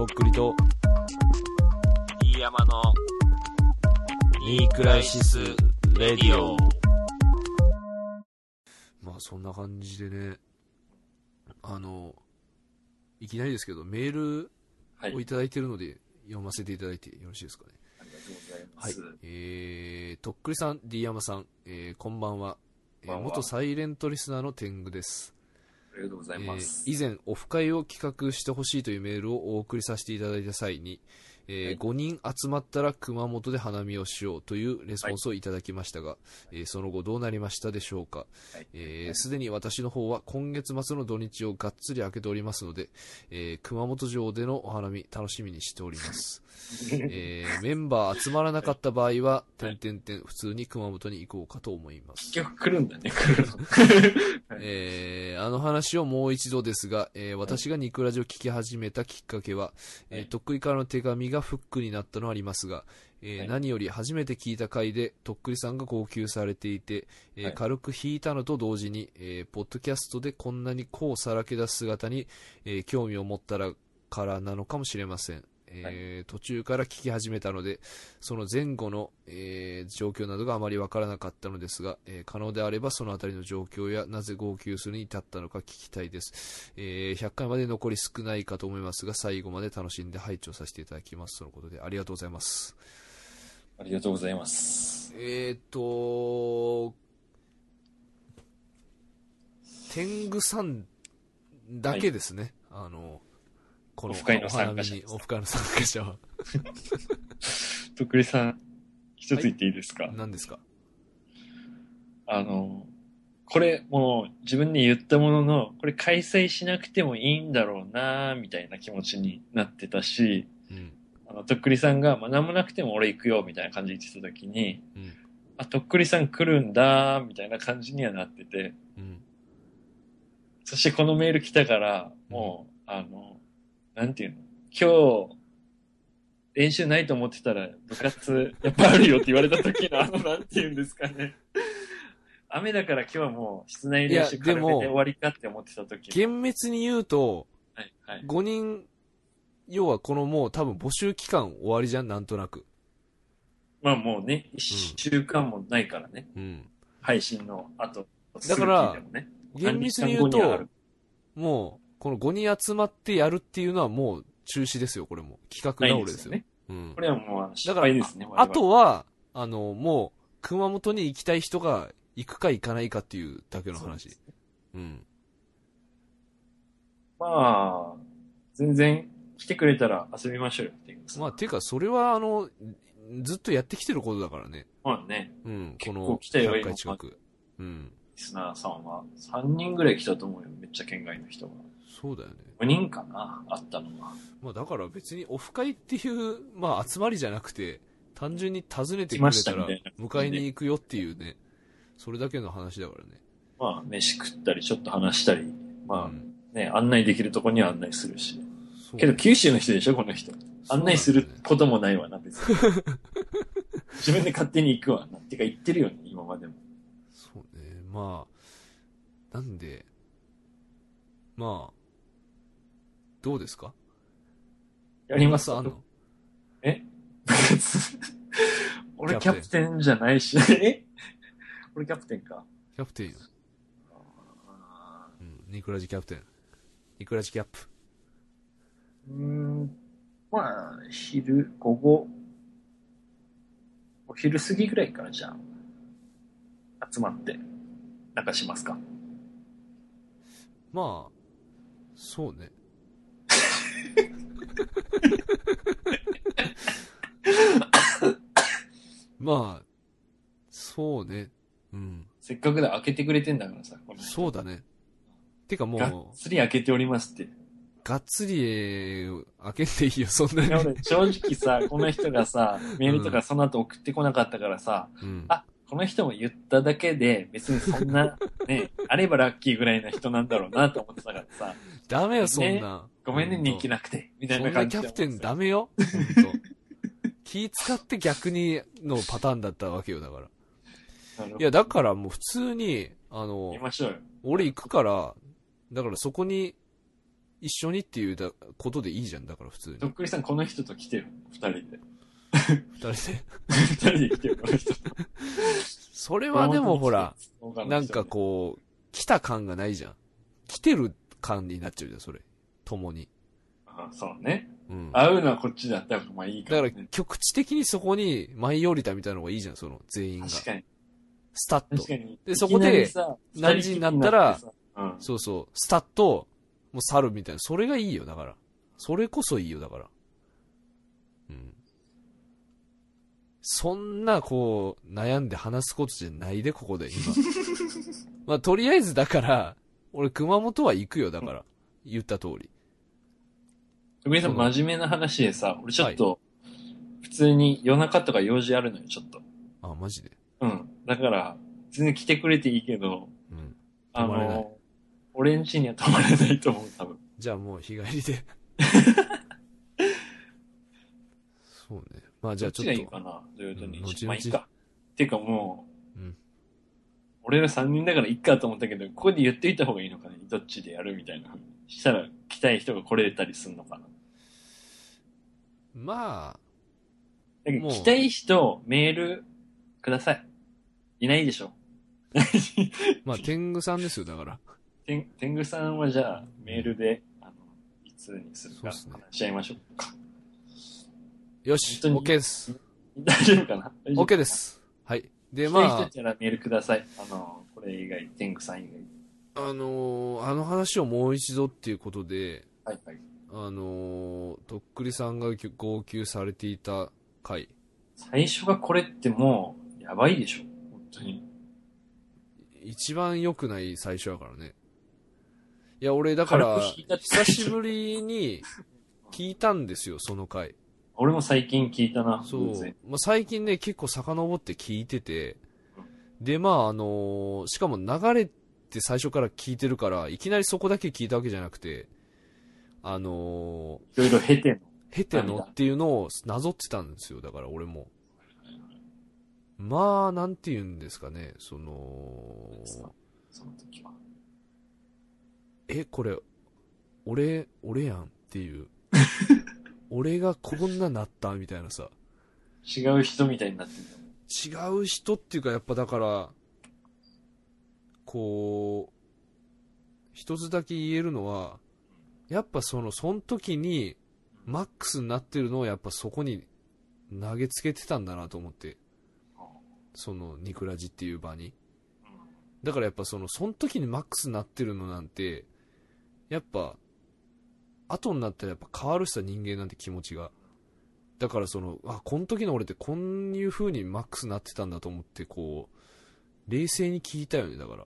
とっくりと、飯山のニークライシス・レディオ。まあそんな感じでね、あの、いきなりですけど、メールはい。をいただいてるので、読ませていただいてよろしいですかね。ありがとうございまはいす。。えー、とっくりさん、D 山さん、えー、こんばんは。えーこんばんは元サイレントリスナーの天狗です。ありがとうございます。えー以前、オフ会を企画してほしいというメールをお送りさせていただいた際に、えーはい5人集まったら熊本で花見をしようというレスポンスをいただきましたが、えーその後どうなりましたでしょうかはいえーすで、に私の方は今月末の土日をがっつり開けておりますので、えー熊本城でのお花見楽しみにしております。えーメンバー集まらなかった場合は、点々点普通に熊本に行こうかと思います。結局来るんだね、来るの。えーあの話をもう一度ですが、えー私がニクラジを聞き始めたきっかけは、えーはいとっくりからの手紙がフックになったのはありますが、えーはい何より初めて聞いた回でとっくりさんが号泣されていて、えーはい軽く引いたのと同時に、えーポッドキャストでこんなにこうさらけ出す姿に、えー興味を持ったらからなのかもしれません。えー途中から聞き始めたので、その前後の、えー状況などがあまりわからなかったのですが、えー可能であればそのあたりの状況やなぜ号泣するに至ったのか聞きたいです。えー100回まで残り少ないかと思いますが、最後まで楽しんで拝聴させていただきます。とのことで、ありがとうございます。ありがとうございます。えーと、天狗さんだけですね。あの、このオフ会の参加者オフ会の参加者は。とっくりさん、一つ言っていいですか、何ですか？あの、これもう自分で言ったものの、これ開催しなくてもいいんだろうなみたいな気持ちになってたし、うん。あの、とっくりさんが、まあ、何もなくても俺行くよみたいな感じで言ってた時に、うん。あ、とっくりさん来るんだみたいな感じにはなってて、うん。そしてこのメール来たから、もう、あの、なんていうの？今日、練習ないと思ってたら、部活、やっぱあるよって言われた時の、あの、なんていうんですかね。雨だから今日はもう、室内練習軽めで終わりかって思ってた時の厳密に言うと、はい、はい。5人、要はこのもう多分募集期間終わりじゃん、なんとなく。まあもうね、一週間もないからね。うん。配信の後。だから厳密に言うともう、この5人集まってやるっていうのはもう中止ですよ、これも。企画倒れですよ。ね。うんこ。れはもう失だから敗ですね。あとは、あの、もう、熊本に行きたい人が行くか行かないかっていうだけの話そうです。うん。まあ、全然来てくれたら遊びましょうよっていう。まあ、ていうか、それは、あの、ずっとやってきてることだからね。まあね、うん、こ結の構来たよ100回近く。うん。リスナーさんは3人ぐらい来たと思うよ。めっちゃ県外の人が。そうだよね。5人かなあったのは。まあ、だから別にオフ会っていう、まあ、集まりじゃなくて、単純に訪ねてくれたら迎えに行くよっていうね、それだけの話だからね。まあ、飯食ったり、ちょっと話したり、まうんあね、案内できるとこには案内するし。けど、九州の人でしょ、この人。案内することもないわな、別に。自分で勝手に行くわな。てか、言ってるよね、今までも。そうね。まあ、なんで、まあ、どうですか？やります？あんのえ？俺キャプテンじゃないし。え？俺キャプテンか。キャプテンよ。あうん。ニクラジキャプテン。ニクラジキャップ。ーうーん。まあ、昼、午後、お昼過ぎぐらいからじゃあ、集まって、なんかしますか？まあ、そうね。まあ、そうね。うん。せっかくだ、開けてくれてんだからさ、この人そうだね。てかがっもう、つり開けておりますって。がっつり開けていいよ、そんないに。正直さ、この人がさ、メールとかその後送ってこなかったからさ、うん。あ、この人も言っただけで、別にそんな、ね、あればラッキーぐらいな人なんだろうなと思ってたからさ、ダメよ、そんな。ごめんね、人気なくて、みたいそなキなん感じでャプテンダメよ。気使って逆にのパターンだったわけよ、だから。いや、だからもう普通に、あの。俺行くから、だからそこに一緒にっていうだことでいいじゃん、だから普通に。とっくりさん、この人と来てる二人で。二人で。二人で来てる、この人と。それはでもほら、なんかこう、来た感がないじゃん。来てる感になっちゃうじゃん、それ。共に。あそうね。うん。会うのはこっちだったらまあいいかだかららね。局地的にそこに舞い降りたみたいなのがいいじゃん、その全員が。確かに。スタッと確。かに。でそこで何時になったら、二人きりになってさそうそう、スタッと、もう去るみたいな。それがいいよ、だから。それこそいいよ、だから。そんな、こう、悩んで話すことじゃないで、ここで、今。まあ、とりあえずだから、俺、熊本は行くよ、だから。言った通り。徳井さん、真面目な話でさ、俺ちょっと、普通に夜中とか用事あるのよ、ちょっと。あ、マジで？うん。だから、全然来てくれていいけど、うん。あの、俺ん家には泊まれないと思う、多分。じゃあもう日帰りで。そうね。まあじゃあちょっとどっちがいいか。な、土曜と日。うん後々まあいいか。ていうかもう、うん俺ら3人だからいっかと思ったけど、ここで言っていた方がいいのかねどっちでやるみたいな。したら来たい人が来れたりするのかな。まあ、だけど来たい人、メールください。いないでしょ まあ天狗さんですよ、だから。てん天狗さんはじゃあ、メールで、あの、いつにするか話し合いましょうか。よし、本当に OK です。大丈夫かな？OK で。す。はい。で、来たい人たらメールください。あの、これ以外、天狗さん以外。あ、あのーあの話をもう一度っていうことで、はいはい。あのーとっくりさんが号泣されていた回。最初がこれってもう、やばいでしょ本当に。一番良くない最初やからね。いや、俺だから軽く引いた、って久しぶりに聞いたんですよ、その回。俺も最近聞いたな。そう。まあ、最近ね、結構遡って聞いてて、で、まあ、あのーしかも流れて最初から聞いてるから、いきなりそこだけ聞いたわけじゃなくて、あのいろいろ経ての？ー、ヘテノっていうのをなぞってたんですよ、だから俺も。まあ、なんて言うんですかね、その、その時は。え、これ、俺、俺やんっていう。俺がこんななったみたいなさ。違う人みたいになってる違う人っていうかやっぱだからこう一つだけ言えるのはやっぱそのその時にマックスになってるのをやっぱそこに投げつけてたんだなと思って。そのニクラジっていう場に。だからやっぱそのその時にマックスになってるのなんてやっぱ後になったらやっぱ変わるさ人間なんて気持ちがだからその、あ、この時の俺ってこういう風にマックスなってたんだと思って、こう、冷静に聞いたよね、だから。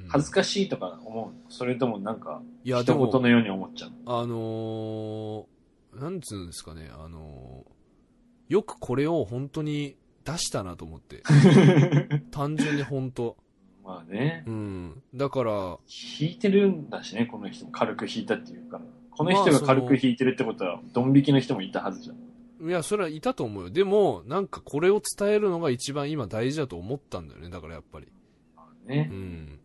うん恥ずかしいとか思うの？それともなんか、いや、でも、のように思っちゃうあのー、なんつうんですかね、あのーよくこれを本当に出したなと思って。単純に本当。まあねう。ん。だから、弾いてるんだしね、この人も軽く弾いたっていうから。この人が軽く弾いてるってことは、ドン引きの人もいたはずじゃん。いや、それはいたと思うよ。でも、なんかこれを伝えるのが一番今大事だと思ったんだよね、だからやっぱり。ねう。ん。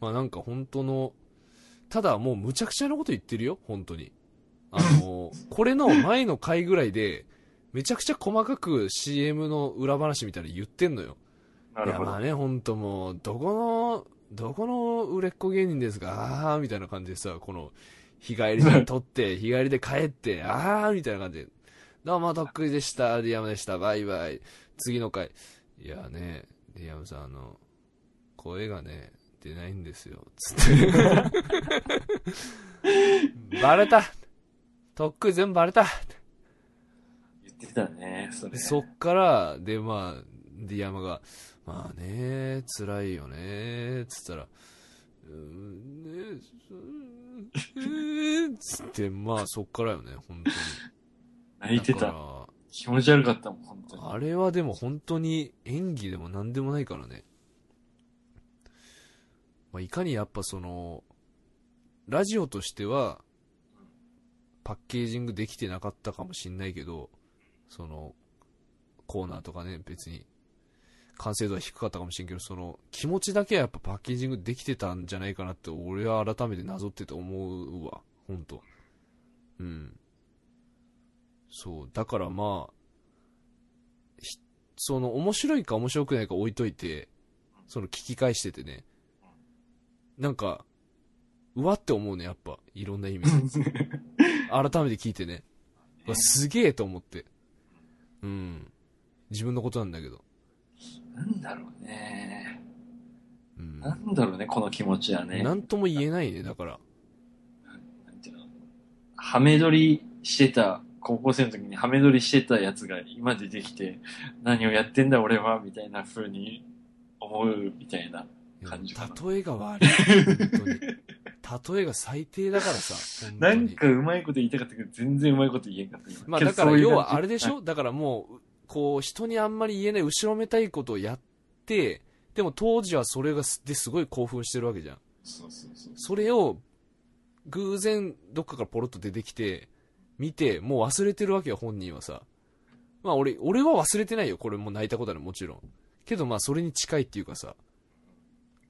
まあなんか本当の、ただもうむちゃくちゃなこと言ってるよ、本当に。あの、これの前の回ぐらいで、めちゃくちゃ細かく CM の裏話みたいなの言ってんのよ。ないるほど。やまあね、本当もう、どこの、どこの売れっ子芸人ですかあーみたいな感じでさ、この、日帰りで撮って、日帰りで帰って、あーみたいな感じで、どうも、とっくりでした、ディアムでした、バイバイ。次の回。いやね、ディアムさん、あの、声がね、出ないんですよ、つって。バレたとっくり全部バレた言ってたね、それ。そっから、で、まあ、ディアマが、まあね、辛いよね、つったら、うーん、ね、うーん、つって、まあそっからよね、本当に。泣いてた。気持ち悪かったもん、本当に。ら、あれはでも本当に演技でも何でもないからね。まあ、いかにやっぱその、ラジオとしては、パッケージングできてなかったかもしんないけど、その、コーナーとかね、別に。完成度は低かったかもしれんけど、その、気持ちだけはやっぱパッケージングできてたんじゃないかなって、俺は改めてなぞってて思うわ。ほんと。うん。そう。だからまあ、ひその、面白いか面白くないか置いといて、その、聞き返しててね。なんか、うわって思うね、やっぱ。いろんな意味で。改めて聞いてね。すげえと思って。うん。自分のことなんだけど。なんだろうね。うん。なんだろうね、この気持ちはね。なんとも言えないね、だから。なんていうの？ハメ撮りしてた、高校生の時にハメ撮りしてたやつが今出てきて、何をやってんだ俺は、みたいな風に思うみたいな。感じかな例えが悪い。本当に。例えが最低だからさ。なんかうまいこと言いたかったけど、全然うまいこと言えんかった今。まあだから要はあれでしょ？だからもう、こう人にあんまり言えない後ろめたいことをやって、でも当時はそれがすですごい興奮してるわけじゃん。それを偶然どっかからポロッと出てきて、見て、もう忘れてるわけよ、本人はさ。まあ俺、俺は忘れてないよ、これもう泣いたことあるもちろん。けどまあそれに近いっていうかさ、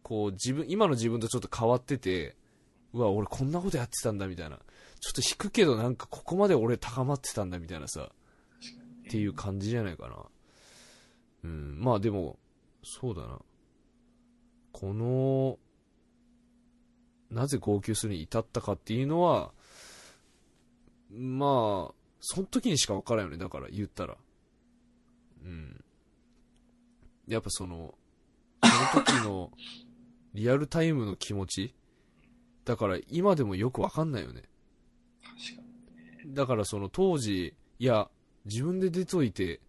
こう自分、今の自分とちょっと変わってて、うわ、俺こんなことやってたんだみたいな。ちょっと引くけどなんかここまで俺高まってたんだみたいなさ、っていう感じじゃないかな。うん、まあでも、そうだな。この、なぜ号泣するに至ったかっていうのは、まあ、その時にしか分からんよね、だから言ったら。うん。やっぱその、その時のリアルタイムの気持ちだから今でもよく分かんないよね。確かに。だからその当時、いや、自分で出といて、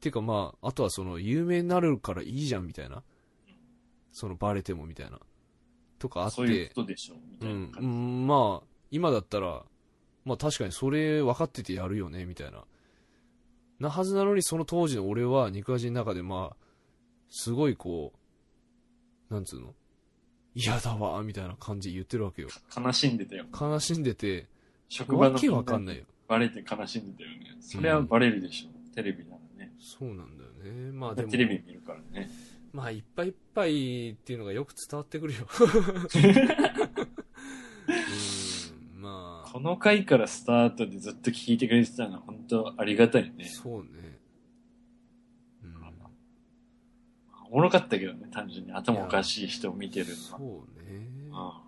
てかまあ、あとはその有名になるからいいじゃんみたいな。そのバレてもみたいな。とかあって。そういうことでしょ、みたういな。うん、まあ、今だったら、まあ確かにそれ分かっててやるよね、みたいな。なはずなのに、その当時の俺は肉味の中でまあ、すごいこう、なんつうの？嫌だわ、みたいな感じで言ってるわけよ。悲しんでたよ。悲しんでて、職場のわけわかんないよ。バレて悲しんでたよね。それはバレるでしょ、テレビならね。そうなんだよね。まあでも、テレビ見るからね。まあいっぱいいっぱいっていうのがよく伝わってくるよ。うん、まあ。この回からスタートでずっと聞いてくれてたのは本当ありがたいね。そうね。うん。おもろかったけどね、単純に頭おかしい人を見てるのそは。うねあ、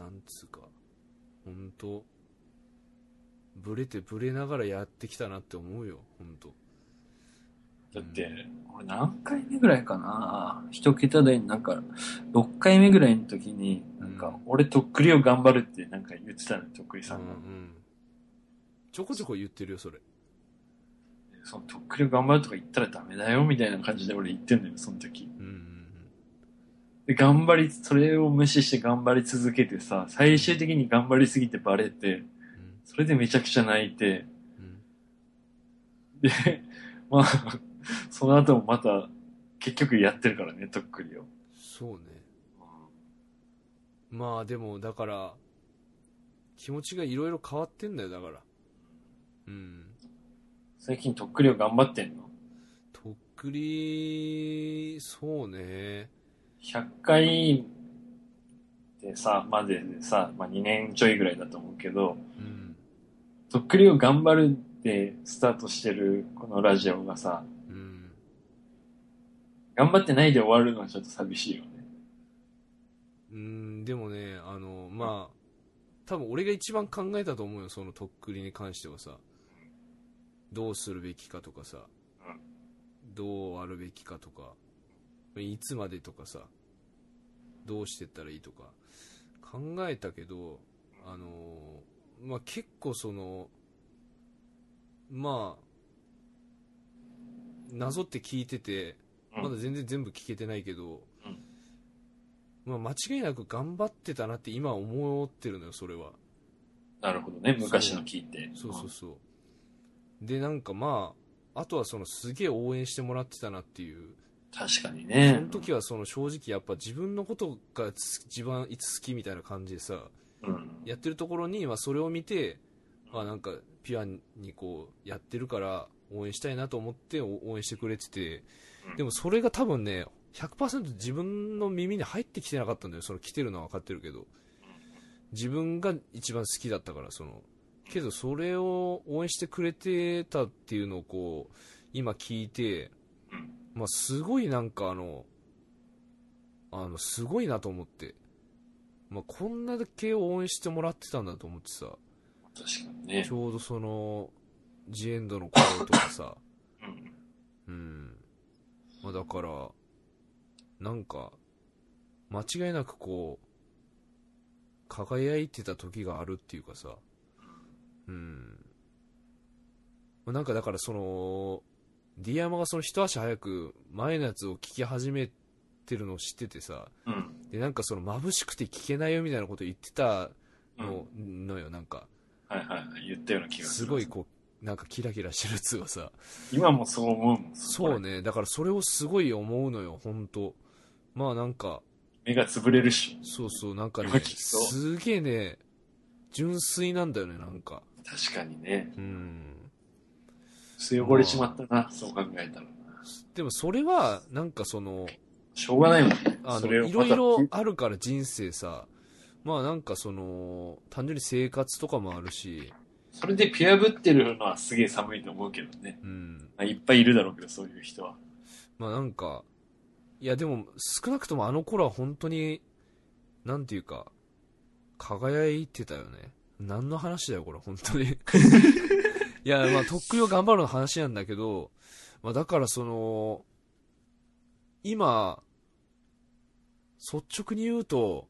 なんつうか、ほんと、ブレてブレながらやってきたなって思うよ、ほんと。だって、俺何回目ぐらいかな一桁台になんか、6回目ぐらいの時に、なんか、俺とっくりを頑張るってなんか言ってたの、とっくりさんが。うんうん。ちょこちょこ言ってるよ、それ。そのとっくりを頑張るとか言ったらダメだよ、みたいな感じで俺言ってんのよ、その時。で、頑張り、それを無視して頑張り続けてさ、最終的に頑張りすぎてバレて、うん。それでめちゃくちゃ泣いて、うんで、まあ、その後もまた、結局やってるからね、とっくりを。そうね。まあでも、だから、気持ちがいろいろ変わってんだよ、だから。うん。最近とっくりを頑張ってんの？とっくり、そうね。100回でさ、まででさ、まあ2年ちょいぐらいだと思うけど、うん。とっくりを頑張るってスタートしてるこのラジオがさ、うん。頑張ってないで終わるのはちょっと寂しいよね。うん、でもね、あの、まあ、多分俺が一番考えたと思うよ、そのとっくりに関してはさ。どうするべきかとかさ。どうあるべきかとか。いつまでとかさ。どうしてったらいいとか。考えたけど、あの、まあ結構その、まあ、謎って聞いてて、うんまだ全然全部聞けてないけど、うんまあ、間違いなく頑張ってたなって今思ってるのよそれはなるほどね、昔の聞いて。そうそうそうでなんかまああとはそのすげえ応援してもらってたなっていう確かにそねの。時はその正直やっぱ自分のことがつ一番いつ好きみたいな感じでさうん。やってるところに、まあ、それを見てあなんかピュアにこうやってるから応援したいなと思ってお応援してくれててうんでもそれが多分ね100%自分の耳に入ってきてなかったんだよその来てるのは分かってるけど自分が一番好きだったからそのけどそれを応援してくれてたっていうのをこう今聞いてうん。まあ、すごいなんかあの、あの、すごいなと思って。まあ、こんなだけ応援してもらってたんだと思ってさ、確かにねち。ょうどその、ジエンドの頃とかさ、うん。うん。まあ、だから、なんか、間違いなくこう、輝いてた時があるっていうかさ、うん。まあなんかだからその、ディアマがその一足早く前のやつを聞き始めてるのを知っててさ、うん。で、なんかその眩しくて聞けないよみたいなこと言ってたうん。の,、のよ、なんか。はいはいはい。言ったような気がする。すごいこう、なんかキラキラしてるやつがさ、今もそう思うもん。そう。ね、だからそれをすごい思うのよ、本当まあなんか、目が潰れるっしそうそう、なんかねすげえね、純粋なんだよね、なんか。ょ。確かにね。うん。汚れちまったな、そう考えたらな。でもそれは、なんかその、しょうがないもんね。あの、いろいろあるから人生さ、まあなんかその、単純に生活とかもあるし、それでピアぶってるのはすげえ寒いと思うけどね。うん。まあいっぱいいるだろうけど、そういう人は。まあなんか、いやでも少なくともあの頃は本当に、なんていうか、輝いてたよね。何の話だよ、これ、本当に。いや、まあ、とっくりを頑張るの話なんだけど、まあだからその、今、率直に言うと、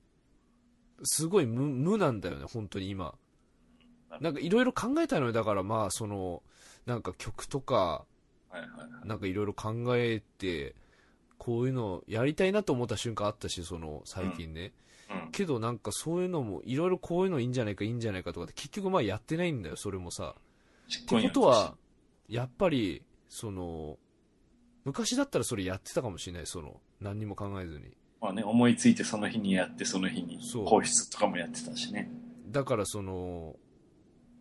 すごい無無なんだよね、本当に今。なんかいろいろ考えたのよ、だからまあ、その、なんか曲とか。なんかいろいろ考えて、こういうのやりたいなと思った瞬間あったし、その、最近ね。うん。けどなんかそういうのも、いろいろこういうのいいんじゃないか、いいんじゃないかとかって、結局まあやってないんだよ、それもさ。ってことは、やっぱり、その、昔だったらそれやってたかもしれない、その、何にも考えずに。まあね、思いついてその日にやって、その日にそう放出とかもやってたしね。だからその、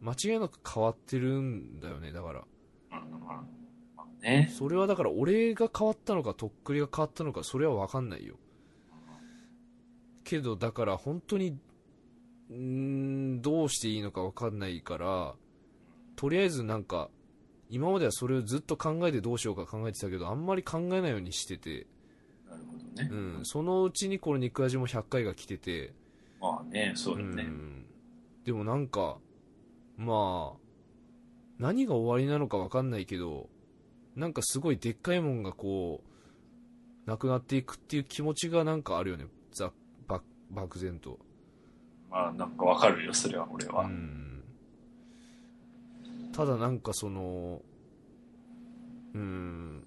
間違いなく変わってるんだよね、だから。ね。それはだから俺が変わったのか、とっくりが変わったのか、それはわかんないよ。けど、だから本当に、うーん、どうしていいのかわかんないから、とりあえずなんか、今まではそれをずっと考えてどうしようか考えてたけど、あんまり考えないようにしてて、なるほどね。うん、そのうちにこの肉味も100回が来てて、まあね、そうだね。ん、でもなんか、まあ、何が終わりなのかわかんないけど、なんかすごいでっかいもんがこう、なくなっていくっていう気持ちがなんかあるよね、ざば漠然と。まあなんかわかるよ、それは俺は。うんただなんかその、うん、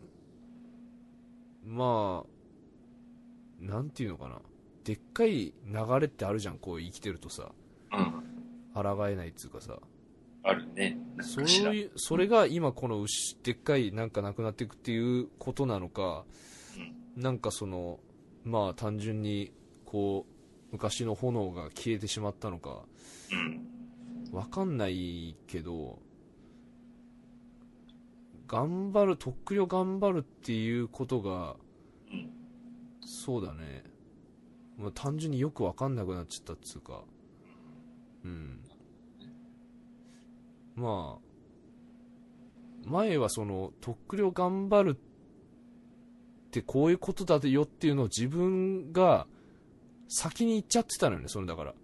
まあ、なんていうのかな。でっかい流れってあるじゃん、こう生きてるとさ。うん。抗えないっつうかさ。あるね。そう。いう、それが今この牛、でっかいなんかなくなっていくっていうことなのか、なんかその、まあ単純に、こう、昔の炎が消えてしまったのか、うん。わかんないけど、頑張る、とっくりを頑張るっていうことが、うん。そうだね。まあ、単純によくわかんなくなっちゃったっつうか。うん。まあ、前はその、とっくりを頑張るってこういうことだよっていうのを自分が先に言っちゃってたのよね、それだから。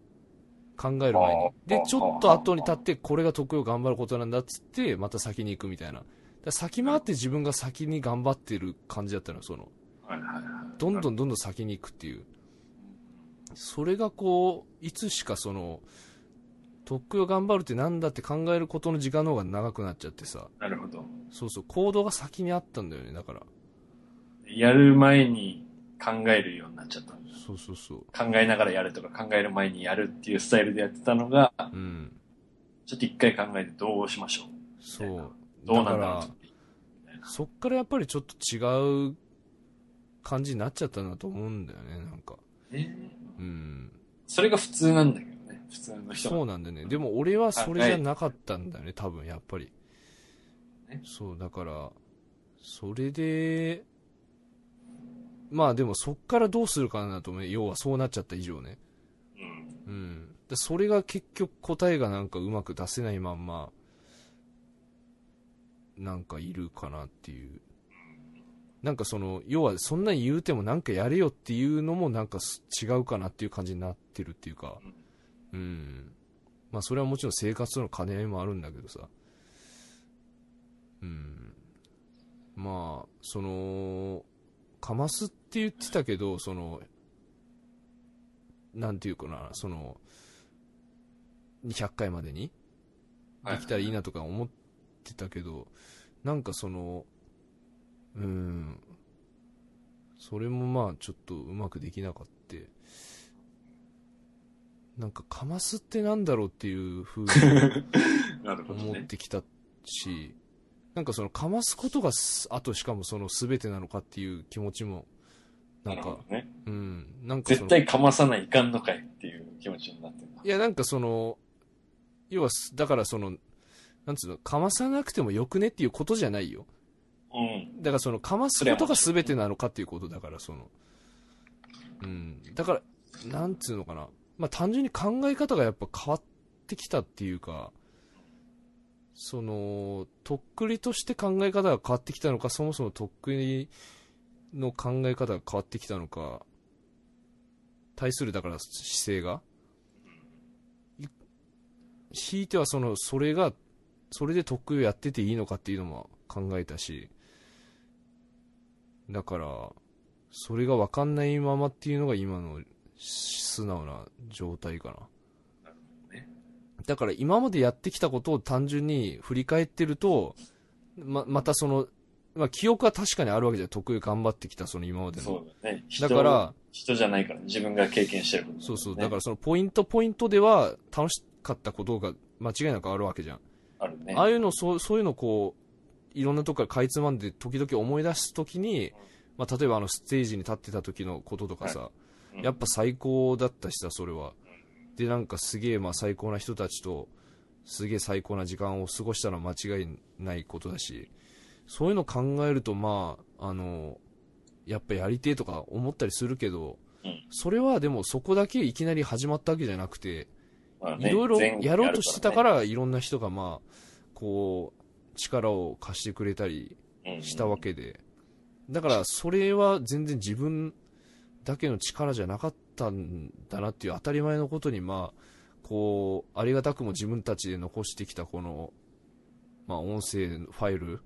考える前に。で、ちょっと後に立って、これが得意を頑張ることなんだっつって、また先に行くみたいな。先回って自分が先に頑張ってる感じだったのよ、その。はいはいはい。どんどんどんどん先に行くっていう。それがこう、いつしかその、特を頑張るってなんだって考えることの時間の方が長くなっちゃってさ。なるほど。そうそう、行動が先にあったんだよね、だから。やる前に考えるようになっちゃったんだ。そうそうそう。考えながらやるとか考える前にやるっていうスタイルでやってたのが、うん。ちょっと一回考えてどうしましょう。そう。どうなんだろうそっからやっぱりちょっと違う感じになっちゃったなと思うんだよね、なんか。ねうん。それが普通なんだけどね。普通の人そうなんだよね。でも俺はそれじゃなかったんだよね、多分、やっぱりね。そう、だから、それで、まあでもそっからどうするかなと思う。要はそうなっちゃった以上ね。うん。うん。でそれが結局答えがなんかうまく出せないまんま、なんかいるかなっていう。なんかその、要はそんなに言うてもなんかやれよっていうのもなんかす違うかなっていう感じになってるっていうか、うん。まあそれはもちろん生活との兼ね合いもあるんだけどさ。うん。まあ、その、かますって言ってたけど、その、なんていうかな、その、200回までにはいできたらいいなとか思ってたけど、なんかその、うん、それもまあちょっとうまくできなかった。なんかかますってなんだろうっていう風に 思っね。てきたし、なんかそのかますことがすあとしかもその全てなのかっていう気持ちも、ななんるか、ね。うん、なんか絶対かまさないかんのかいっていう気持ちになってるいや、なんかその、要はす、だからその、なんつうの、かまさなくてもよくねっていうことじゃないよ。うん。だからその、かますことが全てなのかっていうことだから、その、うん。だから、なんつうのかな。まあ単純に考え方がやっぱ変わってきたっていうか、その、とっくりとして考え方が変わってきたのか、そもそもとっくりの考え方が変わってきたのか、対するだから姿勢が、いひいてはその、それが、それでとっくりをやってていいのかっていうのも考えたし、だから、それが分かんないままっていうのが今の素直な状態かな。ねだから今までやってきたことを単純に振り返ってると、ま、またその、まあ、記憶は確かにあるわけじゃん。得意頑張ってきた、その今までの。そうだね。だから、人じゃないから、自分が経験してること、ね。そうそう。だからそのポイントポイントでは楽しかったことが間違いなくあるわけじゃん。あるね。ああいうの、そうそういうのこう、いろんなとこからかいつまんで時々思い出すときに、まあ、例えばあのステージに立ってた時のこととかさ、うんやっぱ最高だったしさ、それは。で、なんかすげえまあ最高な人たちと、すげえ最高な時間を過ごしたのは間違いないことだし、そういうの考えるとまあ、あの、やっぱやりてえとか思ったりするけど、うんそれはでもそこだけいきなり始まったわけじゃなくて、いろいろやろうとしてたから、いろんな人がまあ、こう、力を貸してくれたりしたわけで、だからそれは全然自分だけの力じゃなかったんだなっていう当たり前のことに、まあ、こう、ありがたくも自分たちで残してきたこの、まあ、音声ファイル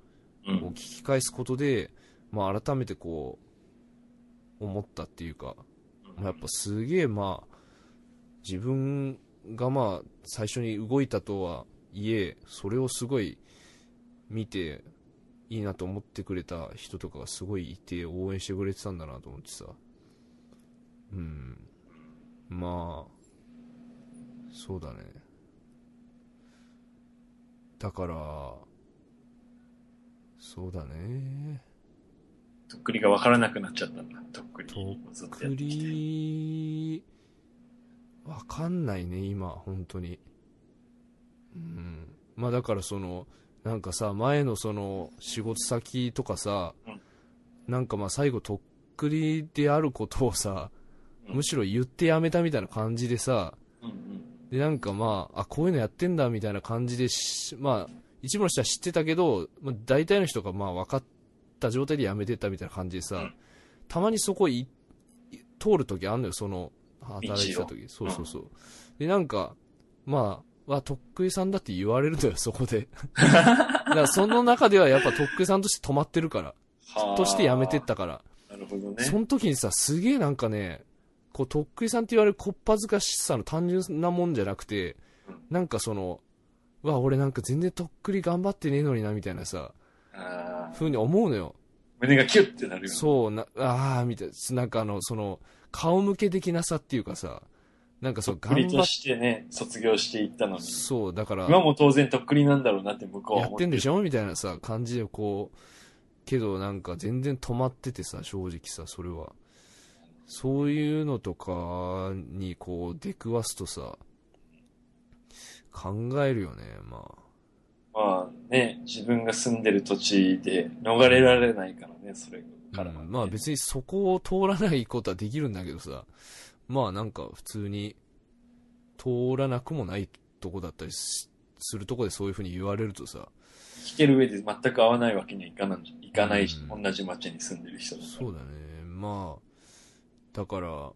を聞き返すことで、まあ、改めてこう、思ったっていうか、まあやっぱすげえまあ、自分がまあ、最初に動いたとはいえ、それをすごい見て、いいなと思ってくれた人とかがすごいいて、応援してくれてたんだなと思ってさ。うん。まあ、そうだね。だから、そうだね。とっくりが分からなくなっちゃったんだ。とっくりとっく。り、わかんないね、今、本当に。うん。まあだからその、なんかさ、前のその、仕事先とかさ、うんなんかまあ最後、とっくりであることをさ、うんむしろ言ってやめたみたいな感じでさ。で、なんかまあ、あ、こういうのやってんだみたいな感じでし、まあ、一部の人は知ってたけど、まあ、大体の人がまあ分かった状態でやめてったみたいな感じでさ、うんたまにそこいい通るときあんのよ、その、働いてたとき。そうそうそう。で、なんか、まあ、わ、とっくりさんだって言われるのよ、そこで。だからその中ではやっぱとっくりさんとして止まってるから、はあとしてやめてったから。なるほどね。その時にさ、すげえなんかね、こう、とっくりさんって言われるこっぱずかしさの単純なもんじゃなくてうん、なんかその、うわ、俺なんか全然とっくり頑張ってねえのにな、みたいなさ、あー風に思うのよ。胸がキュッてなるよね。そう、な、あー、みたいな、なんかあの、その、顔向け的なさっていうかさ、なんかそう、頑張っしてね、卒業していったのに。そう、だから、今も当然とっくりなんだろうなって向こうはや思ってんでしょ？ょみたいなさ、感じでこう、けどなんか全然止まっててさ、正直さ、それは。そういうのとかにこう出くわすとさ、考えるよね、まあ。まあね、自分が住んでる土地で逃れられないからね、それからうんまあ別にそこを通らないことはできるんだけどさ、まあなんか普通に通らなくもないとこだったりしするとこでそういうふうに言われるとさ、生きてる上で全く合わないわけにはいかないいかないし、うん同じ町に住んでる人だから。そうだね。まあ、だから、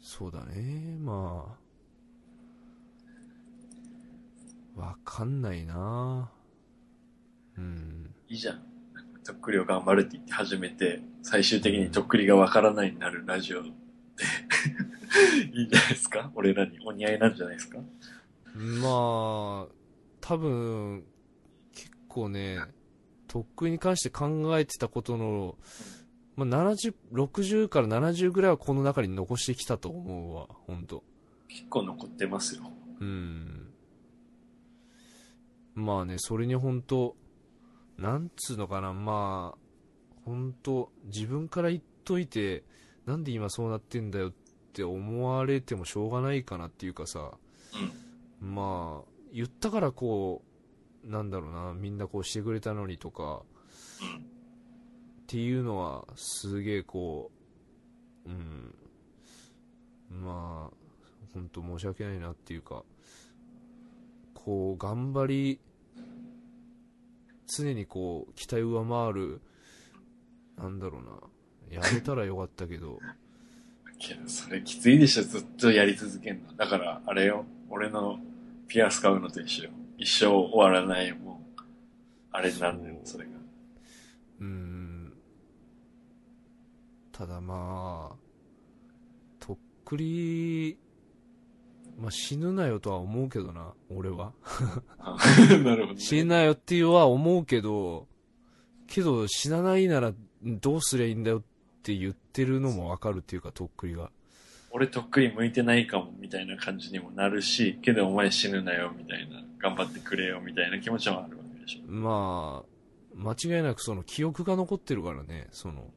そうだね。まあ、わかんないなうん。いいじゃん。とっくりを頑張るって言って始めて、最終的にとっくりがわからないになるラジオって、いいんじゃないですか？俺らにお似合いなんじゃないですか？まあ、多分、結構ね、とっくりに関して考えてたことの、まあ、70、60から70ぐらいはこの中に残してきたと思うわ、ほんと。結構残ってますよ。うん。まあね、それに本当なんつうのかな、まあ、本当自分から言っといて、なんで今そうなってんだよって思われてもしょうがないかなっていうかさ、うん。まあ、言ったからこう、なんだろうな、みんなこうしてくれたのにとか、うん。っていうのはすげえこう、うん、まあ、本当申し訳ないなっていうか、こう、頑張り、常にこう、期待を上回る、なんだろうな、やめたらよかったけど、けど、それきついでしょ、ずっとやり続けんの。だから、あれよ、俺のピアス買うのと一緒よ。一生終わらない、もう、あれになるんだよ、そそれが。うん、ただまあ、とっくり、まあ死ぬなよとは思うけどな、俺は。あ なるほど、ね。死ぬなよっていうは思うけど、けど死なないならどうすりゃいいんだよって言ってるのもわかるっていうか、とっくりが。俺とっくり向いてないかも、みたいな感じにもなるし、けどお前死ぬなよ、みたいな。頑張ってくれよ、みたいな気持ちもあるわけでしょ。まあ、間違いなくその記憶が残ってるからね、その、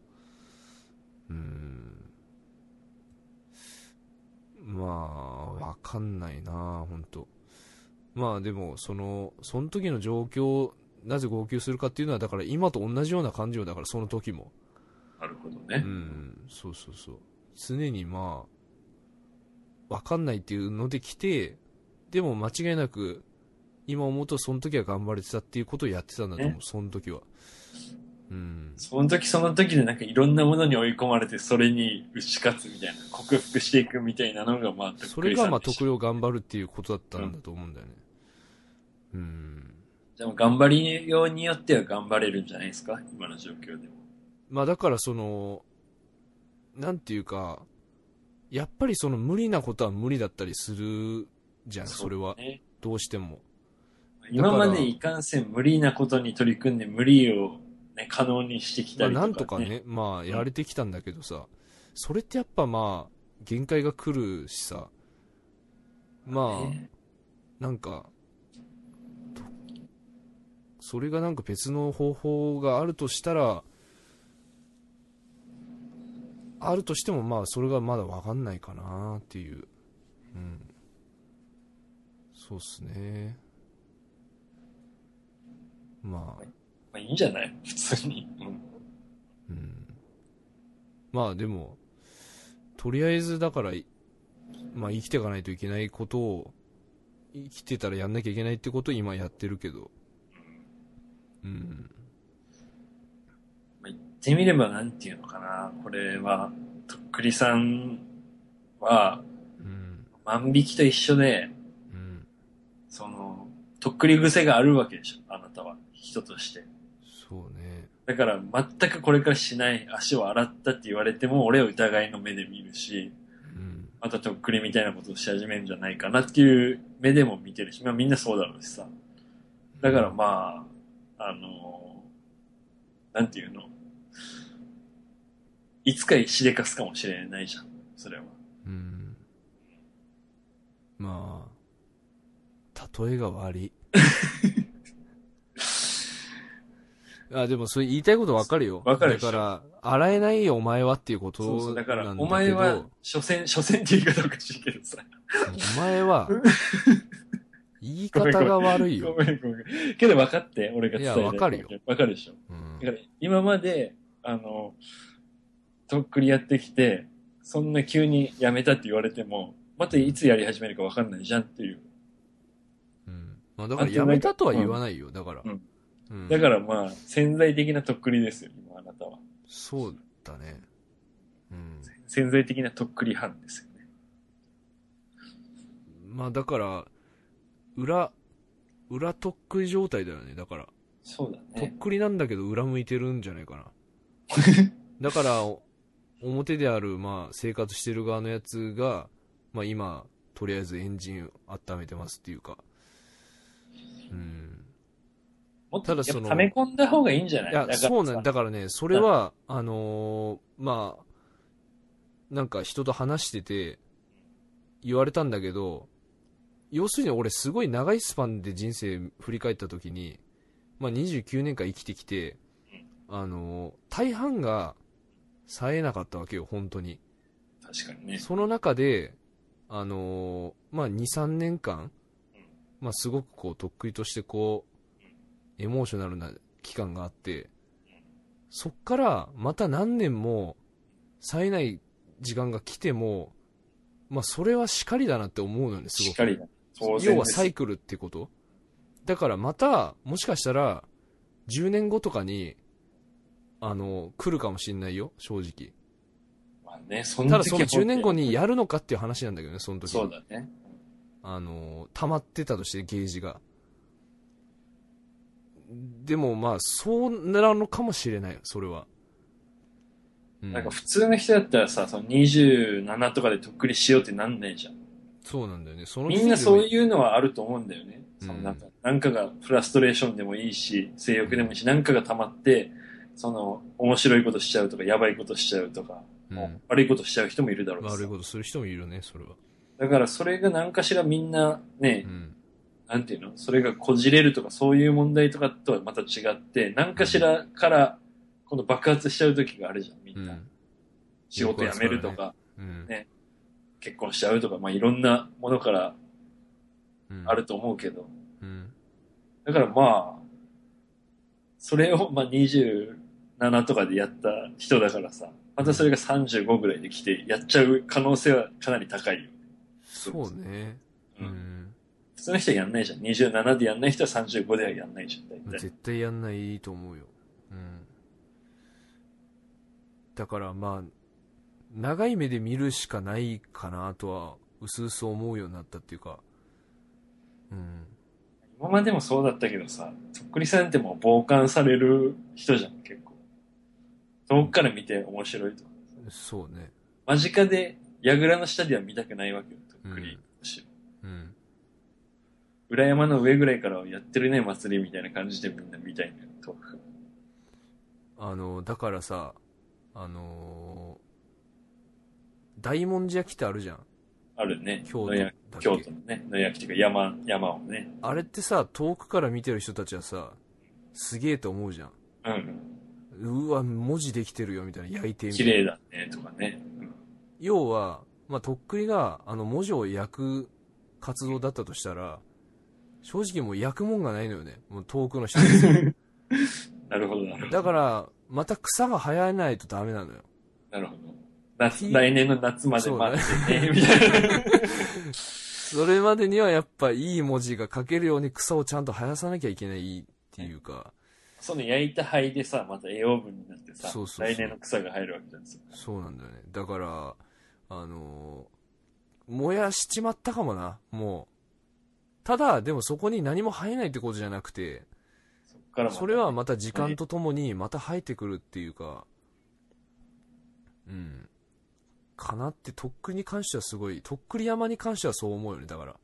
うーん。まあ、わかんないな、本当まあでも、その、その時の状況、なぜ号泣するかっていうのは、だから今と同じような感情だから、その時も。なるほどうね。ん、そうそうそう。常にまあ、わかんないっていうので来て、でも間違いなく、今思うとその時は頑張れてたっていうことをやってたんだと思う、ねその時は。うん。その時その時でなんかいろんなものに追い込まれて、それに打ち勝つみたいな、克服していくみたいなのが、まあ、それがまあ、特領頑張るっていうことだったんだと思うんだよね。うん。でも頑張りようによっては頑張れるんじゃないですか？今の状況でも。まあだからその、なんていうか、やっぱりその無理なことは無理だったりするじゃん、それは。ねどうしても。今までいかんせん無理なことに取り組んで無理を、ね、可能にしてきたまありとか、ね。なんとかね、まあやれてきたんだけどさ、それってやっぱまあ、限界が来るしさ、まあ、ねなんか、とそれがなんか別の方法があるとしたら、あるとしてもまあそれがまだわかんないかなっていう。うん。そうっすね。まあ、まあいいんじゃない？普通に。うん。うん。まあでも、とりあえずだから、いまあ生きていかないといけないことを、生きてたらやんなきゃいけないってことを今やってるけど、うん。まあ、言ってみればなんていうのかな。これは、とっくりさんは、うん。万引きと一緒で、うん。その、とっくり癖があるわけでしょ。あなたは。人として。そうね。だから、全くこれからしない足を洗ったって言われても、俺は疑いの目で見るし、うん。またとっくりみたいなことをし始めるんじゃないかなっていう目でも見てるし、まあみんなそうだろうしさ。だからまあ、あのなんていうの？いつかしでかすかもしれないじゃん。それは。うん。まあ、例えが悪い。あ、でもそれ言いたいことわかるよ。わかるだから、洗えないよお前はっていうことそうそう。だから、お前は、所詮、所詮って言い方おかしいけどさ。お前は、言い方が悪いよ。ごめんごめん。けど分かって、俺が伝えたいや分かるよ。分かるでしょ。うんだから今まで、あの、とっくりやってきて、そんな急にやめたって言われても、またいつやり始めるか分かんないじゃんっていう。うんまあだからやめたとは言わないよ、だから。うんうんだからまあ、潜在的なとっくりですよ、今あなたは。そうだね。うん。潜在的なとっくり犯ですよね。まあだから、裏、裏とっくり状態だよね。だから、そうだとっね。くりなんだけど裏向いてるんじゃないかな。だから、お表である、まあ、生活してる側のやつが、まあ今、とりあえずエンジン温めてますっていうか。うん。もっとただそのやっぱ溜め込んだ方がいいんじゃない？いや、そうなんさだからね、それは、あのーまあ、なんか人と話してて、言われたんだけど、要するに俺すごい長いスパンで人生振り返った時に、まあ29年間生きてきて、あのー大半が冴えなかったわけよ、本当に。確かにね。その中で、あのーまあ2、3年間うん、まあすごくこう、とっくりとしてこう、エモーショナルな期間があって、そっからまた何年も冴えない時間が来ても、まあそれはしかりだなって思うのよね、すごく。しっかりだ。当然要はサイクルってことだからまた、もしかしたら、10年後とかに、あの、来るかもしんないよ、正直。まあね、そのただその時は10年後にやるのかっていう話なんだけどね、その時そうだね。あの、溜まってたとして、ゲージが。でもまあ、そうなのかもしれないよ、それは。うんなんか普通の人だったらさ、その27とかでとっくりしようってなんないじゃん。そうなんだよね。そのみんなそうう。いうのはあると思うんだよね。うんそのなんか、なんかがフラストレーションでもいいし、性欲でもいいし、なんかが溜まって、その、面白いことしちゃうとか、やばいことしちゃうとか、うん悪いことしちゃう人もいるだろうしさ悪いことする人もいるね、それは。だからそれが何かしらみんなねう、ん。なんていうの？それがこじれるとかそういう問題とかとはまた違って、何かしらから、この爆発しちゃう時があるじゃん、みな。うんん。仕事辞めるとか、うん。ね結婚しちゃうとか、まあいろんなものからうんあると思うけど、うん。だからまあ、それをまあ27とかでやった人だからさ、またそれが35ぐらいで来てやっちゃう可能性はかなり高いよ。そうね。ううんん。普通の人はやんないじゃん。27でやんない人は35ではやんないじゃん、大体。絶対やんないと思うよ。うん。だからまあ、長い目で見るしかないかなとは、うすうす思うようになったっていうか、うん。今までもそうだったけどさ、とっくりさんってもう傍観される人じゃん、結構。遠くから見て面白いとか。そうね。間近で、櫓の下では見たくないわけよ、とっくり。うん。裏山の上ぐらいからはやってるね、祭りみたいな感じでみんな見たいんだよ、遠く。あの、だからさ、あのー大文字焼きってあるじゃん。あるね。京都京都のね、野焼きっていうか山、山をね。あれってさ、遠くから見てる人たちはさ、すげえと思うじゃん。うん。うわ、文字できてるよ、みたいな、焼いてみた綺いな。麗だね、とかね。うん要は、まあ、とっくりが、あの、文字を焼く活動だったとしたら、正直もう焼くもんがないのよね。もう遠くの人です なるほど、なるほど。だから、また草が生えないとダメなのよ。なるほど。夏、来年の夏まで待ってね、みたいな。それまでにはやっぱいい文字が書けるように草をちゃんと生やさなきゃいけないっていうか、その焼いた灰でさ、また栄養分になってさ、そうそうそう来年の草が生えるわけじゃん。そうなんだよね。だから、あのー燃やしちまったかもな、もう。ただ、でもそこに何も生えないってことじゃなくて、それはまた時間とともにまた生えてくるっていうか、うん。かなって、とっくりに関してはすごい、とっくり山に関してはそう思うよね、だから。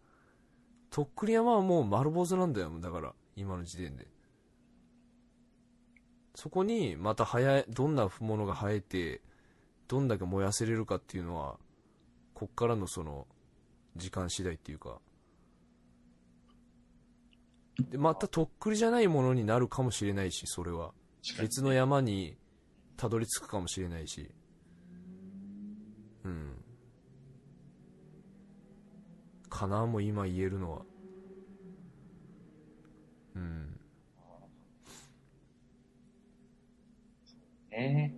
とっくり山はもう丸坊主なんだよ、だから、今の時点で。そこにまた生え、どんなものが生えて、どんだけ燃やせれるかっていうのは、こっからのその、時間次第っていうか。で、またとっくりじゃないものになるかもしれないし、それは。別の山にたどり着くかもしれないし。うん。かなも今言えるのは。うん。え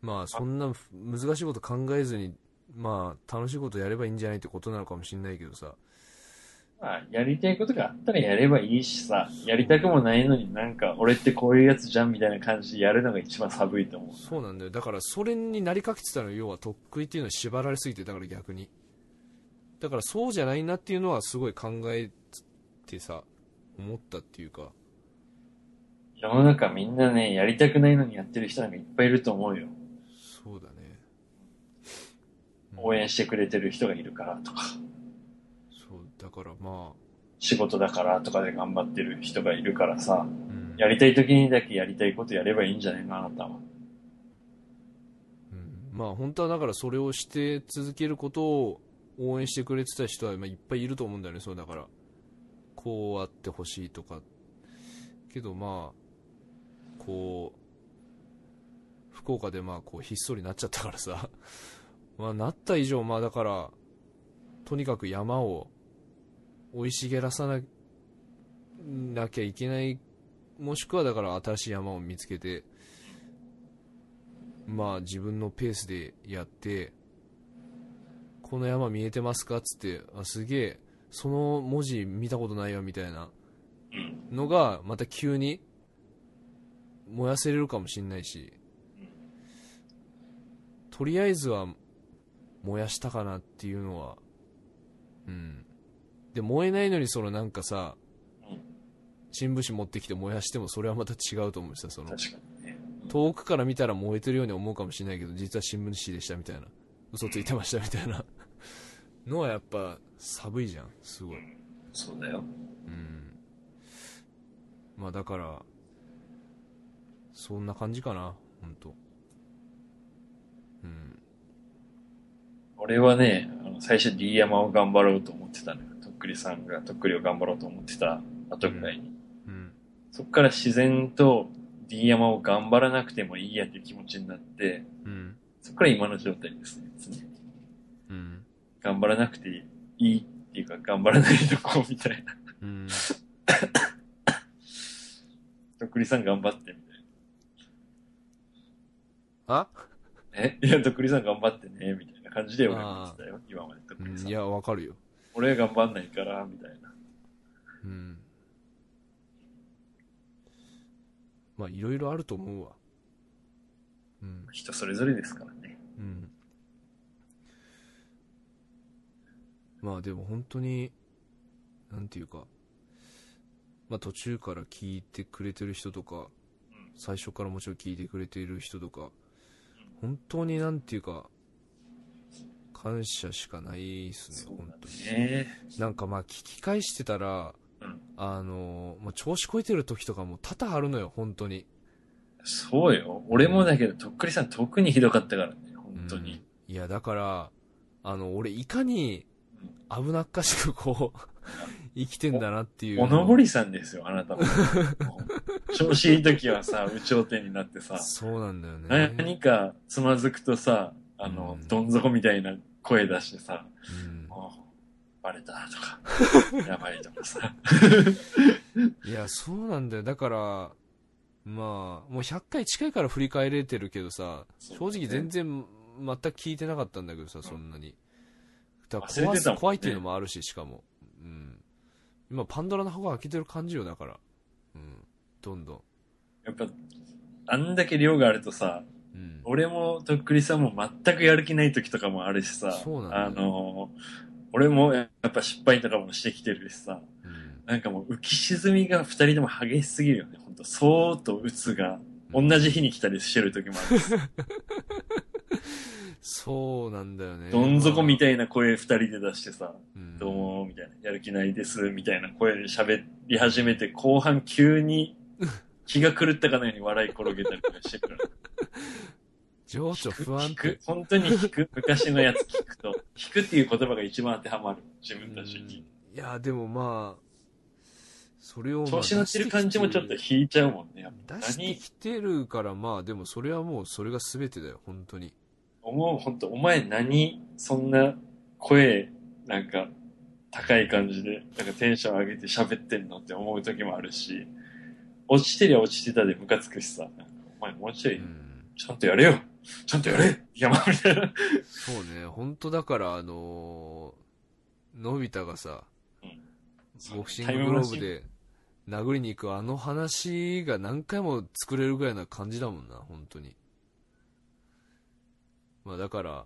まあ、そんな難しいこと考えずに、まあ、楽しいことやればいいんじゃないってことなのかもしれないけどさ。まあ、やりたいことがあったらやればいいしさ、やりたくもないのになんか、俺ってこういうやつじゃんみたいな感じでやるのが一番寒いと思う。そうなんだよ。だからそれになりかけてたのよ要はとっくりっていうのに縛られすぎてだから逆に。だからそうじゃないなっていうのはすごい考えてさ思ったっていうか。世の中みんなね、やりたくないのにやってる人なんかいっぱいいると思うよ。そうだね。応援してくれてる人がいるからとか、だからまあ。仕事だからとかで頑張ってる人がいるからさ、うん。やりたい時にだけやりたいことやればいいんじゃないのあなたは。うん。まあ本当はだからそれをして続けることを応援してくれてた人はまあいっぱいいると思うんだよねそうだから。こうあってほしいとか。けどまあこう福岡でまあこうひっそりなっちゃったからさ。まあなった以上まあだからとにかく山を生い茂らさななきゃいけないもしくはだから新しい山を見つけてまあ自分のペースでやってこの山見えてますかっつってあすげえその文字見たことないよみたいな。のがまた急に燃やせれるかもしんないしとりあえずは燃やしたかなっていうのはうんで燃えないのにそのなんかさうん。新聞紙持ってきて燃やしてもそれはまた違うと思うしさその確かにね。遠くから見たら燃えてるように思うかもしれないけど実は新聞紙でしたみたいな。嘘ついてましたみたいな。のはやっぱ寒いじゃんすごい。そうだよ。うん。まあだからそんな感じかな本当うん。俺はね、あの最初 D 山を頑張ろうと思ってたのよ。くりさんがとっくりを頑張ろうと思ってた後ぐらいに。うんそっから自然と D 山を頑張らなくてもいいやっていう気持ちになって、うんそっから今の状態ですね。常にうん頑張らなくていいっていうか、頑張らないとこうみたいな。うんとっくりさん頑張ってみたいあ？な。え？いや、とっくりさん頑張ってね、みたいな感じで俺も言ってたよ。今までとっくりさん。うんいやわかるよ俺は頑張んないから、みたいな。うん。まあいろいろあると思うわ。うん。人それぞれですからね。うん。まあでも本当になんていうかまあ途中から聞いてくれてる人とか最初からもちろん聞いてくれている人とか本当になんていうか感謝しかないですね本当にね。なんかまあ聞き返してたら、うんあのまあ、調子こいてる時とかも多々あるのよ本当にそうよ。俺もだけど、とっくりさん特にひどかったからね、本当に。うんいやだからあの俺いかに危なっかしくこう生きてんだなっていうおのぼりさんですよ、あなたも。調子いい時はさ、有頂天になってさ、そうなんだよね何かつまずくとさ、あのう、んどん底みたいな声出してさ、うん。バレたとか、やばいとかさ。いやそうなんだよ。だからまあもう100回近いから振り返れてるけどさね。直全然全く聞いてなかったんだけどさそんなに。だから怖怖いっていうのもあるししかも。うん。今パンドラの箱開けてる感じよだから。うん。どんどん。やっぱ、あんだけ量があるとさ、うん。俺もとっくりさんも全くやる気ない時とかもあるしさ、そうなんだよあの、俺もやっぱ失敗とかもしてきてるしさ、うん。なんかもう浮き沈みが二人とも激しすぎるよね。ほんと、そうと鬱が。同じ日に来たりしてる時もあるし、そうなんだよね。どん底みい、たいな声二人で出してさ、うん。どうも、みたいな、やる気ないです、みたいな声で喋り始めて、後半急に気が狂ったかのように笑い転げたりとかしてくる。情緒不安く、本当に聞く、昔のやつ聞くと、聞くっていう言葉が一番当てはまる。自分たちに。いやでもまあそれをまあ調子乗ってる感じもちょっと引いちゃうもんね。出してきてるからまあでもそれはもうそれが全てだよ本当に思う、本当お前何、そんな声、なんか、高い感じで、なんかテンション上げて喋ってんのって思う時もあるし、落ちてりゃ落ちてたでムカつくしさ、お前もうちょい。うん。ちゃんとやれよ。ちゃんとやれ。山みたいな。そうね、本当だから、あのーのび太がさ、ボクシンググローブで殴りに行くあの話が何回も作れるぐらいな感じだもんな、本当に。まあだから、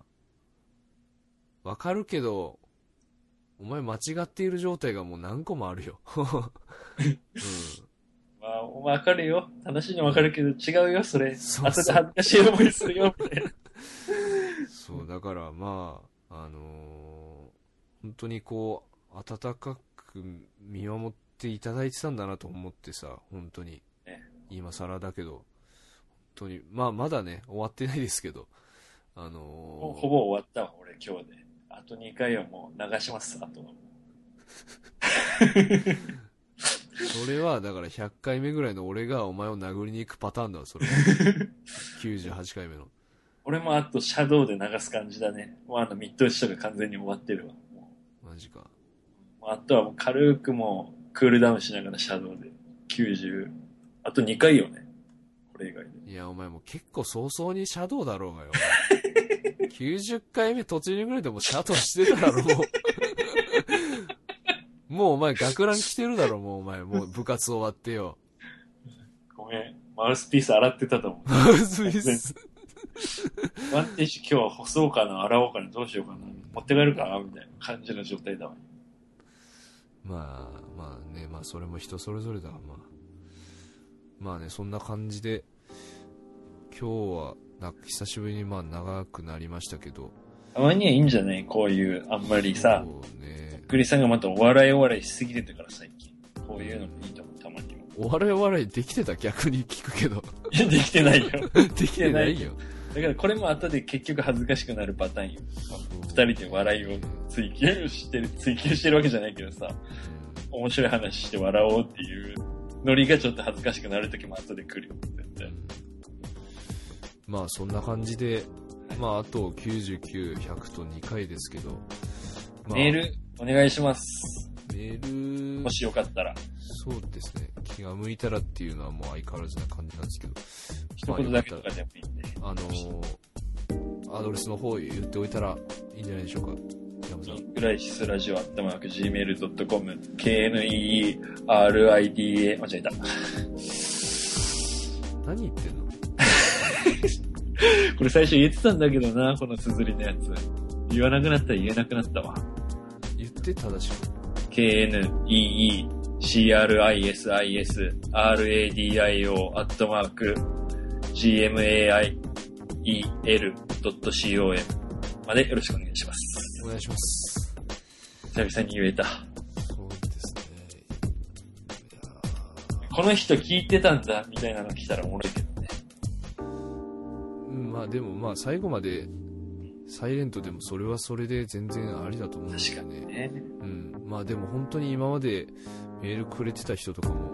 わかるけど、お前間違っている状態がもう何個もあるよ。うん。まあ、わかるよ。楽しいのわかるけど違うよ、それ。そう後で恥ずかしい思いするよ、みたいな。そう、だからまあ、あのー本当にこう、温かく見守っていただいてたんだなと思ってさ、本当にね。今更だけど、本当に、まあまだね、終わってないですけど、あのーもうほぼ終わったわ、俺今日で。あと2回はもう流します、あとは。それはだから100回目ぐらいの俺がお前を殴りに行くパターンだわ、それ。98回目の。俺もあとシャドウで流す感じだね。もうあのミッドショが完全に終わってるわ。もマジか。あとはもう軽くもうクールダウンしながらシャドウで90、あと2回よね。これ以外で。いや、お前もう結構早々にシャドウだろうがよ。90回目途中ぐらいでもうシャドウしてただろ、もう。もうお前学ラン着てるだろ、もうお前。もう部活終わってよ。ごめん。マウスピース洗ってたと思う。マウスピースワンティッシュ今日は干そうかな、洗おうかな、どうしようかな。持って帰るかなみたいな感じの状態だわ。まあ、まあね、まあそれも人それぞれだわ、まあ。まあね、そんな感じで、今日は、な久しぶりにまあ長くなりましたけど。たまにはいいんじゃない？こういう、あんまりさ、そうね。グリさんがまたお笑いお笑いしすぎてたから最近。こういうのもいいと思う、たまには。お笑いお笑いできてた逆に聞くけど。いや、できてないよ。できてないよ。だからこれも後で結局恥ずかしくなるパターンよ。二人で笑いを追求してる、追求してるわけじゃないけどさ、面白い話して笑おうっていうノリがちょっと恥ずかしくなる時も後で来るよ。絶対。まあそんな感じで、まああと99、100と2回ですけど、まあメール？お願いします。メールもしよかったら。そうですね気が向いたらっていうのはもう相変わらずな感じなんですけど一言だけとかでもいいんで。あのーアドレスの方言っておいたらいいんじゃないでしょうか山さんクライシスラジオアットマーク Gmail.com K-N-E-R-I-D-A 間違えた。何言ってんの？これ最初言ってたんだけどな、この綴りのやつ。言わなくなったら言えなくなったわ。て正しく K-N-E-E-C-R-I-S-I-S-R-A-D-I-O アットマーク G-M-A-I-E-L.com までよろしくお願いします。お願いします久々に言えた。そうですねこの人聞いてたんだ、みたいなの来たらおもろいけどね。ーうんまあでもまあ最後までサイレントでもそれはそれで全然ありだと思うんですよねね。うん、まあでも本当に今までメールくれてた人とかも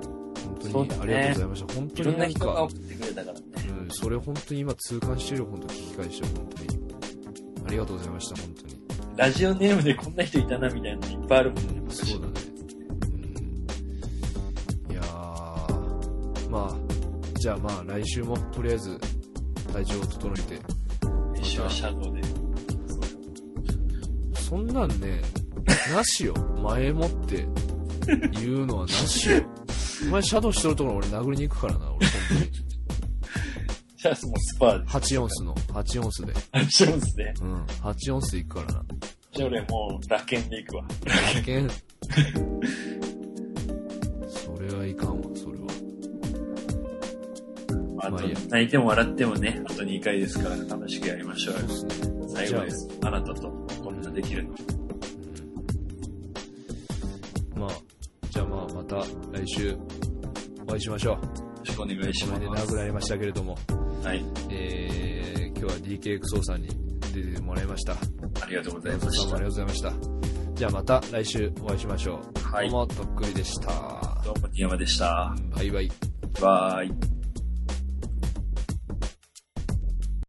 本当にありがとうございました、本いろん当になん人が送ってくれたからね。うん、それ本当に今痛感してるよ本当聞き返して本当にありがとうございました本当にラジオネームでこんな人いたな、みたいなのいっぱいあるもんね。そうだね、うん、いやーまあじゃあまあ来週もとりあえず体調を整えて一生シャドウで。そんなんねなしよ。前もって言うのはなしよ。お前シャドウしとるところ俺殴りに行くからな俺本当に。じゃあもうスパーで。8オンスの8オンスで。ションスで。うん。8オンスで行くからな。じゃあ俺もう、ラケンで行くわ。けん それはいかんわそれは。あと泣いても笑ってもね、あと2回ですから楽しくやりましょうよ。そうですね。最後です。あなたとできるの。よまあじゃあまあまた来週お会いしましょうろしくお願いします。長くなりましたけれどもはい。えー、今日は DK クソーさんに出てもらいましたありがとうござい山ました。ありがとうございましたじゃあまた来週お会いしましょう、はいどうもとっくりでしたどうも、山でした。バイバイバイ。